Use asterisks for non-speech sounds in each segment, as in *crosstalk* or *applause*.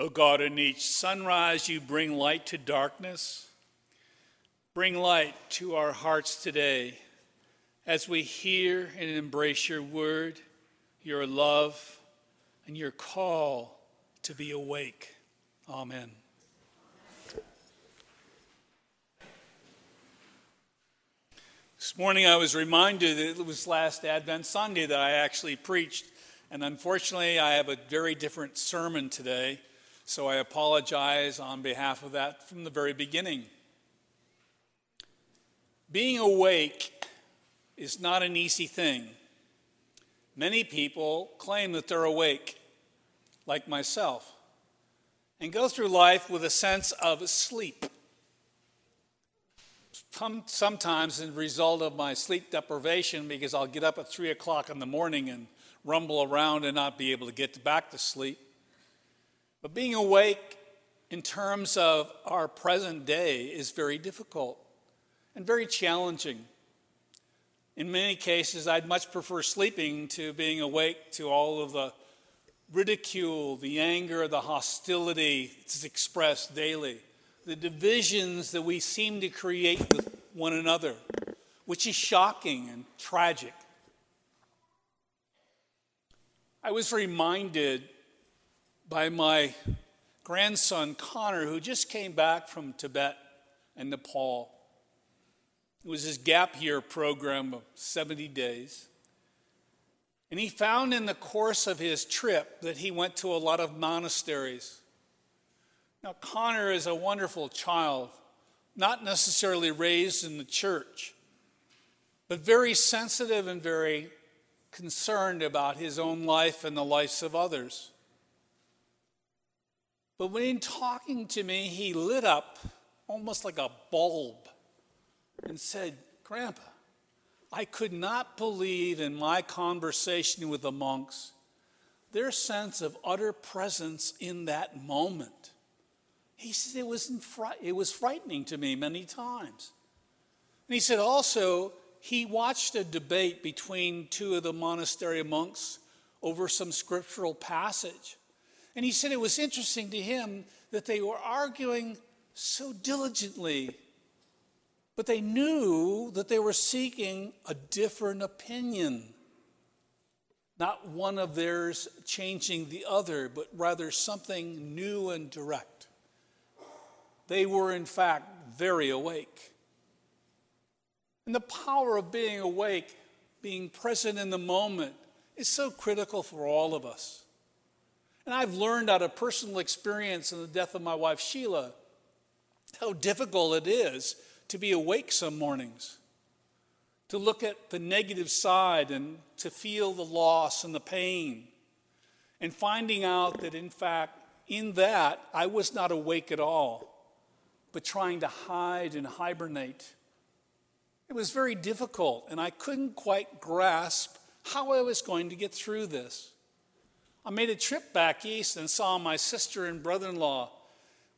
O God, in each sunrise you bring light to darkness. Bring light to our hearts today as we hear and embrace your word, your love, and your call to be awake. Amen. This morning I was reminded that it was last Advent Sunday that I actually preached, and unfortunately I have a very different sermon today, so I apologize on behalf of that from the very beginning. Being awake is not an easy thing. Many people claim that they're awake, like myself, and go through life with a sense of sleep sometimes as a result of my sleep deprivation because I'll get up at 3 o'clock in the morning and rumble around and not be able to get back to sleep. But being awake in terms of our present day is very difficult and very challenging. In many cases, I'd much prefer sleeping to being awake to all of the ridicule, the anger, the hostility that's expressed daily the divisions that we seem to create with one another, which is shocking and tragic. I was reminded by my grandson Connor, who just came back from Tibet and Nepal. It was his gap year program of 70 days. And he found in the course of his trip that he went to a lot of monasteries now, Connor is a wonderful child, not necessarily raised in the church, but very sensitive and very concerned about his own life and the lives of others. But when talking to me, he lit up almost like a bulb and said, Grandpa, I could not believe in my conversation with the monks their sense of utter presence in that moment. He said it was, it was frightening to me many times. And he said also, he watched a debate between two of the monastery monks over some scriptural passage. And he said it was interesting to him that they were arguing so diligently, but they knew that they were seeking a different opinion. Not one of theirs changing the other, but rather something new and direct. They were, in fact, very awake. And the power of being awake, being present in the moment, is so critical for all of us. And I've learned out of personal experience in the death of my wife, Sheila, how difficult it is to be awake some mornings, to look at the negative side and to feel the loss and the pain, and finding out that, in fact, in that, I was not awake at all but trying to hide and hibernate. It was very difficult, and I couldn't quite grasp how I was going to get through this. I made a trip back east and saw my sister and brother in law,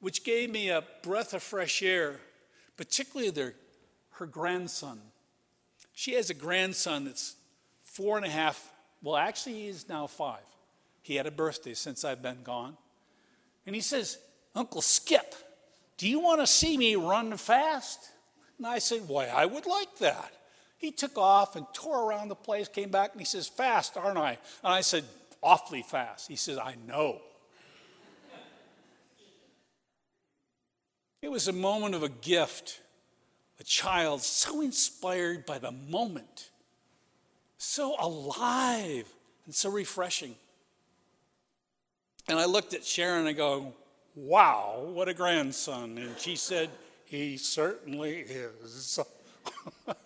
which gave me a breath of fresh air, particularly their, her grandson. She has a grandson that's four and a half, well, actually, he's now five. He had a birthday since I've been gone. And he says, Uncle Skip, do you want to see me run fast? And I said, Why, I would like that. He took off and tore around the place, came back, and he says, Fast, aren't I? And I said, Awfully fast. He says, I know. it was a moment of a gift, a child so inspired by the moment, so alive, and so refreshing. And I looked at Sharon and I go, Wow, what a grandson. And she said, He certainly is. *laughs*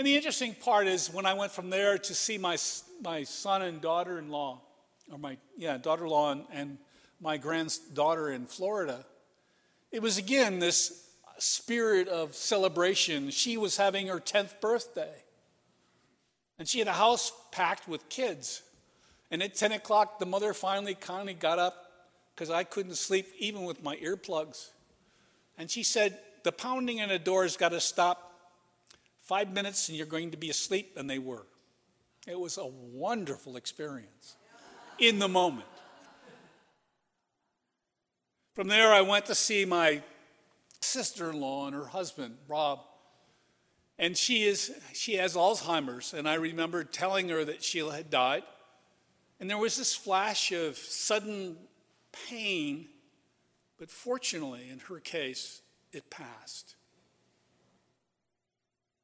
and the interesting part is when I went from there to see my, my son and daughter in law, or my, yeah, daughter in law and, and my granddaughter in Florida, it was again this spirit of celebration. She was having her 10th birthday. And she had a house packed with kids. And at 10 o'clock, the mother finally kind of got up because I couldn't sleep even with my earplugs. And she said, The pounding in the door's got to stop. Five minutes and you're going to be asleep. And they were. It was a wonderful experience in the moment. From there, I went to see my sister in law and her husband, Rob. And she, is, she has Alzheimer's. And I remember telling her that Sheila had died. And there was this flash of sudden pain. But fortunately, in her case, it passed.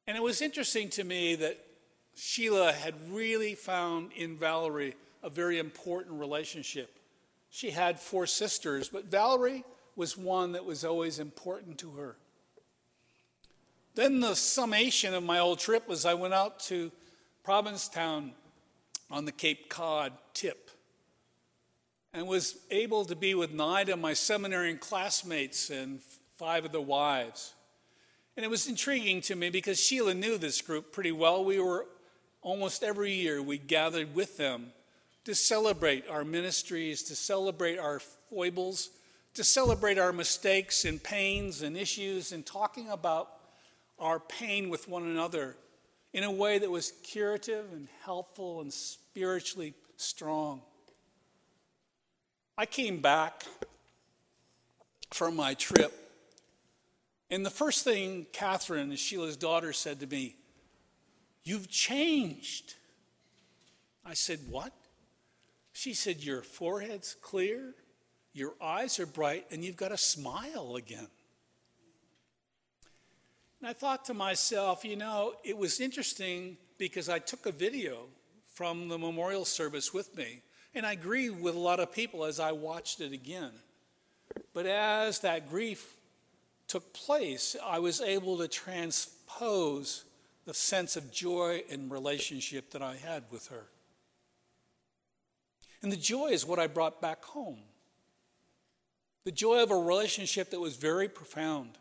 And it was interesting to me that Sheila had really found in Valerie a very important relationship. She had four sisters, but Valerie was one that was always important to her. Then the summation of my old trip was I went out to Provincetown on the Cape Cod tip and was able to be with nine of my seminary classmates and five of their wives. And it was intriguing to me because Sheila knew this group pretty well. We were almost every year, we gathered with them to celebrate our ministries, to celebrate our foibles, to celebrate our mistakes and pains and issues, and talking about our pain with one another in a way that was curative and helpful and spiritually strong. I came back from my trip, and the first thing Catherine, Sheila's daughter, said to me, You've changed. I said, What? She said, Your forehead's clear, your eyes are bright, and you've got a smile again. And I thought to myself, you know, it was interesting because I took a video from the memorial service with me, and I grieved with a lot of people as I watched it again. But as that grief took place, I was able to transpose the sense of joy and relationship that I had with her. And the joy is what I brought back home. The joy of a relationship that was very profound.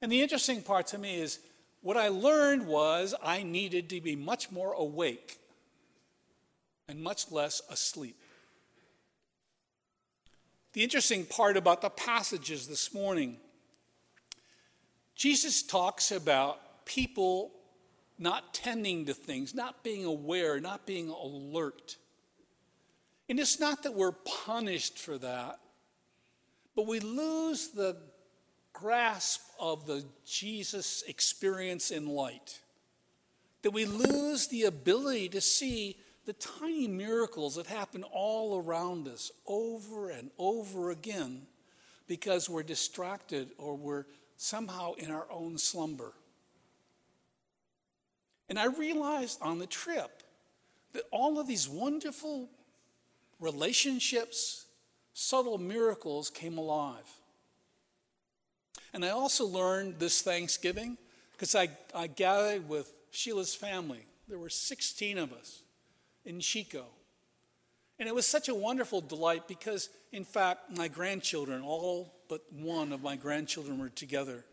And the interesting part to me is what I learned was I needed to be much more awake and much less asleep. The interesting part about the passages this morning, Jesus talks about people not tending to things, not being aware, not being alert. And it's not that we're punished for that, but we lose the grasp of the Jesus experience in light, that we lose the ability to see the tiny miracles that happen all around us over and over again because we're distracted or we're somehow in our own slumber. And I realized on the trip that all of these wonderful relationships, subtle miracles came alive. And I also learned this Thanksgiving because I, I gathered with Sheila's family. There were 16 of us in Chico. And it was such a wonderful delight because, in fact, my grandchildren, all but one of my grandchildren, were together.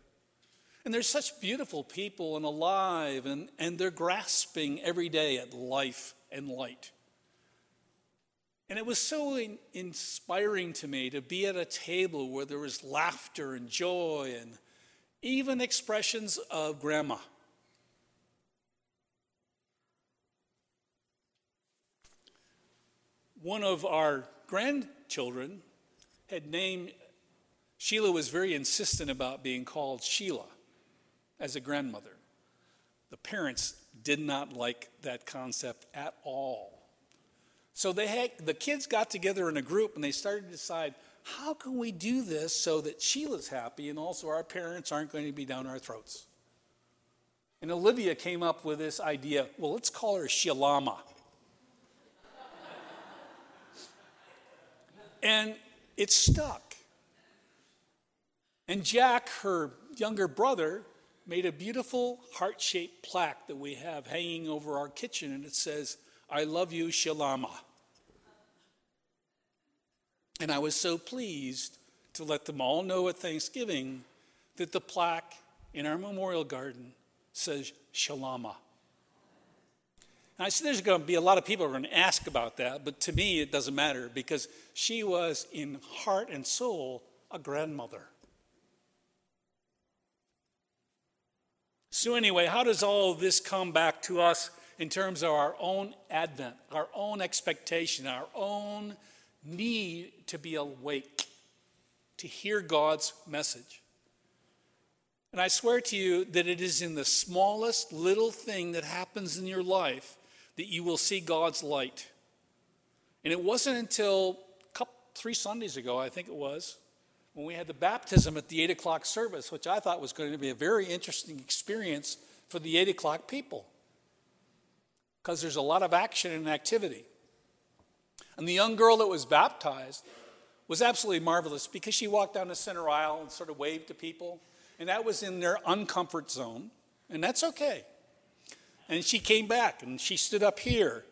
And they're such beautiful people and alive, and, and they're grasping every day at life and light. And it was so in, inspiring to me to be at a table where there was laughter and joy and even expressions of grandma. One of our grandchildren had named, Sheila was very insistent about being called Sheila as a grandmother. The parents did not like that concept at all. So they had, the kids got together in a group and they started to decide how can we do this so that Sheila's happy and also our parents aren't going to be down our throats. And Olivia came up with this idea well, let's call her Shilama. And it stuck. And Jack, her younger brother, made a beautiful heart shaped plaque that we have hanging over our kitchen, and it says, I love you, Shalama. And I was so pleased to let them all know at Thanksgiving that the plaque in our memorial garden says Shalama. And I said, there's going to be a lot of people who are going to ask about that, but to me, it doesn't matter because she was in heart and soul a grandmother. So, anyway, how does all this come back to us in terms of our own advent, our own expectation, our own need to be awake to hear God's message. And I swear to you that it is in the smallest little thing that happens in your life that you will see God's light. And it wasn't until couple, three Sundays ago, I think it was, when we had the baptism at the 8 o'clock service, which I thought was going to be a very interesting experience for the 8 o'clock people. Because there's a lot of action and activity. And the young girl that was baptized was absolutely marvelous because she walked down the center aisle and sort of waved to people. And that was in their uncomfort zone. And that's okay. And she came back and she stood up here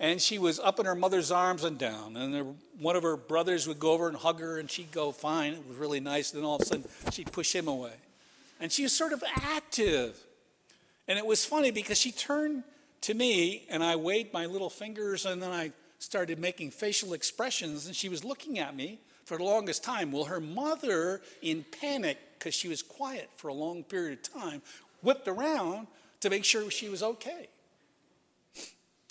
and she was up in her mother's arms and down. And one of her brothers would go over and hug her, and she'd go, Fine, it was really nice. And then all of a sudden, she'd push him away. And she was sort of active. And it was funny because she turned to me, and I waved my little fingers, and then I started making facial expressions, and she was looking at me for the longest time. Well, her mother, in panic, because she was quiet for a long period of time, whipped around to make sure she was okay.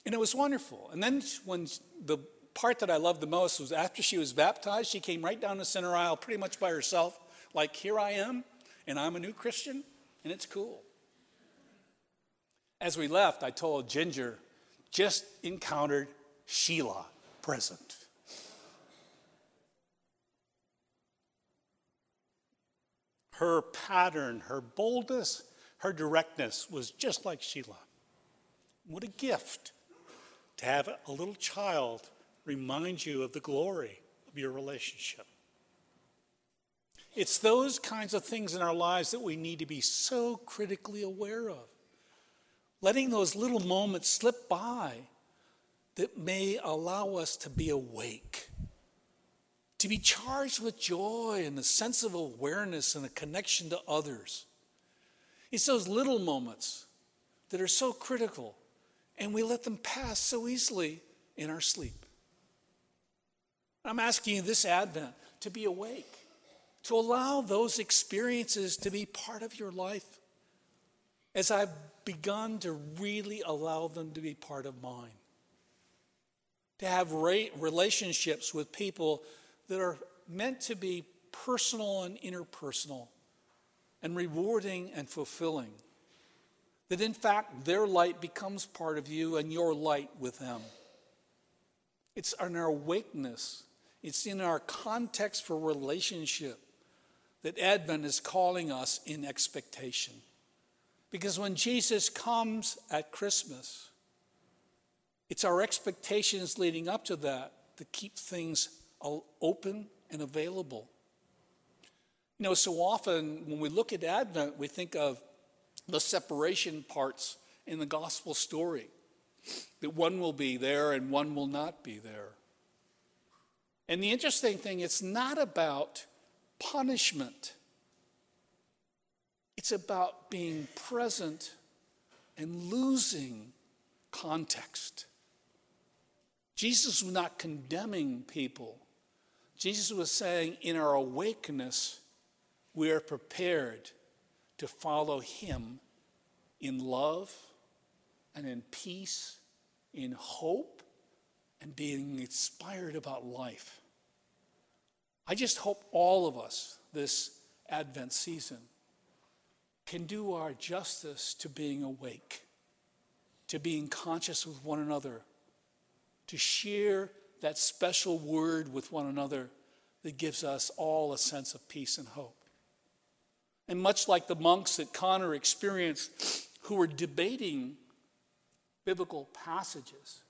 And it was wonderful. And then when the part that I loved the most was after she was baptized, she came right down the center aisle pretty much by herself, like, here I am, and I'm a new Christian, and it's cool. As we left, I told Ginger, just encountered Sheila present. Her pattern, her boldness, her directness was just like Sheila. What a gift to have a little child remind you of the glory of your relationship. It's those kinds of things in our lives that we need to be so critically aware of. Letting those little moments slip by that may allow us to be awake, to be charged with joy and a sense of awareness and a connection to others. It's those little moments that are so critical and we let them pass so easily in our sleep. I'm asking you this Advent to be awake, to allow those experiences to be part of your life as I've begun to really allow them to be part of mine. To have relationships with people that are meant to be personal and interpersonal and rewarding and fulfilling that in fact their light becomes part of you and your light with them. It's in our awakeness, it's in our context for relationship that Advent is calling us in expectation. Because when Jesus comes at Christmas, it's our expectations leading up to that to keep things open and available. You know, so often when we look at Advent, we think of the separation parts in the gospel story that one will be there and one will not be there. And the interesting thing, it's not about punishment, it's about being present and losing context. Jesus was not condemning people. Jesus was saying, in our awakeness, we are prepared to follow Him in love and in peace, in hope, and being inspired about life. I just hope all of us this Advent season can do our justice to being awake, to being conscious with one another, to share that special word with one another that gives us all a sense of peace and hope. And much like the monks that Connor experienced who were debating biblical passages,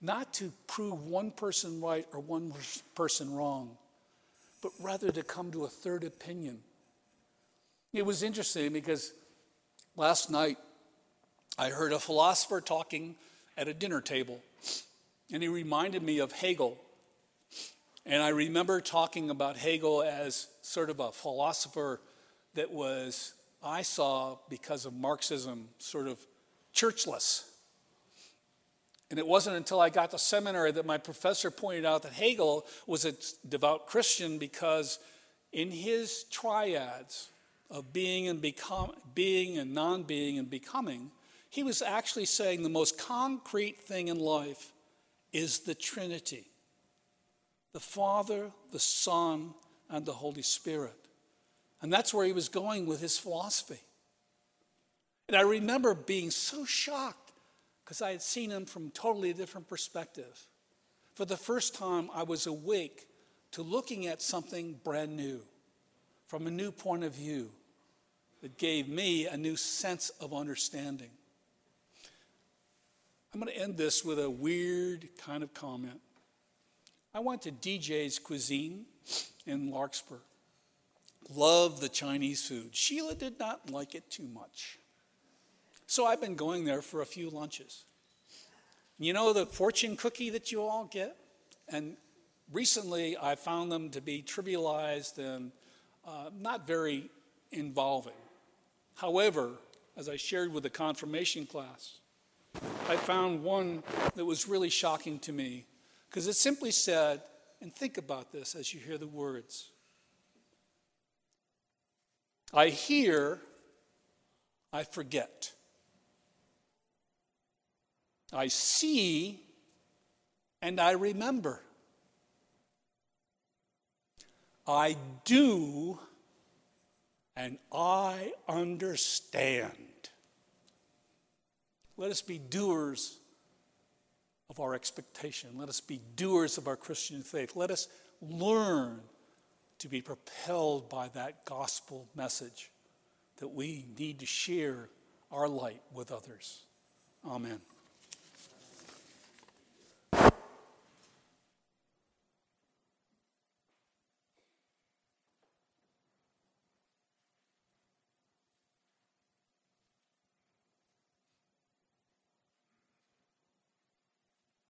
not to prove one person right or one person wrong, but rather to come to a third opinion. It was interesting because last night I heard a philosopher talking at a dinner table, and he reminded me of Hegel. And I remember talking about Hegel as sort of a philosopher that was, I saw because of Marxism, sort of churchless. And it wasn't until I got to seminary that my professor pointed out that Hegel was a devout Christian because in his triads of being and become, being and non-being and becoming, he was actually saying the most concrete thing in life is the Trinity. The Father, the Son, and the Holy Spirit. And that's where he was going with his philosophy. And I remember being so shocked because I had seen him from totally a different perspective. For the first time, I was awake to looking at something brand new from a new point of view that gave me a new sense of understanding. I'm going to end this with a weird kind of comment. I went to DJ's Cuisine in Larkspur. Loved the Chinese food. Sheila did not like it too much. So I've been going there for a few lunches. You know the fortune cookie that you all get? And recently I found them to be trivialized and uh, not very involving. However, as I shared with the confirmation class, I found one that was really shocking to me because it simply said, and think about this as you hear the words I hear, I forget. I see, and I remember. I do, and I understand. Let us be doers of our expectation. Let us be doers of our Christian faith. Let us learn to be propelled by that gospel message that we need to share our light with others. Amen.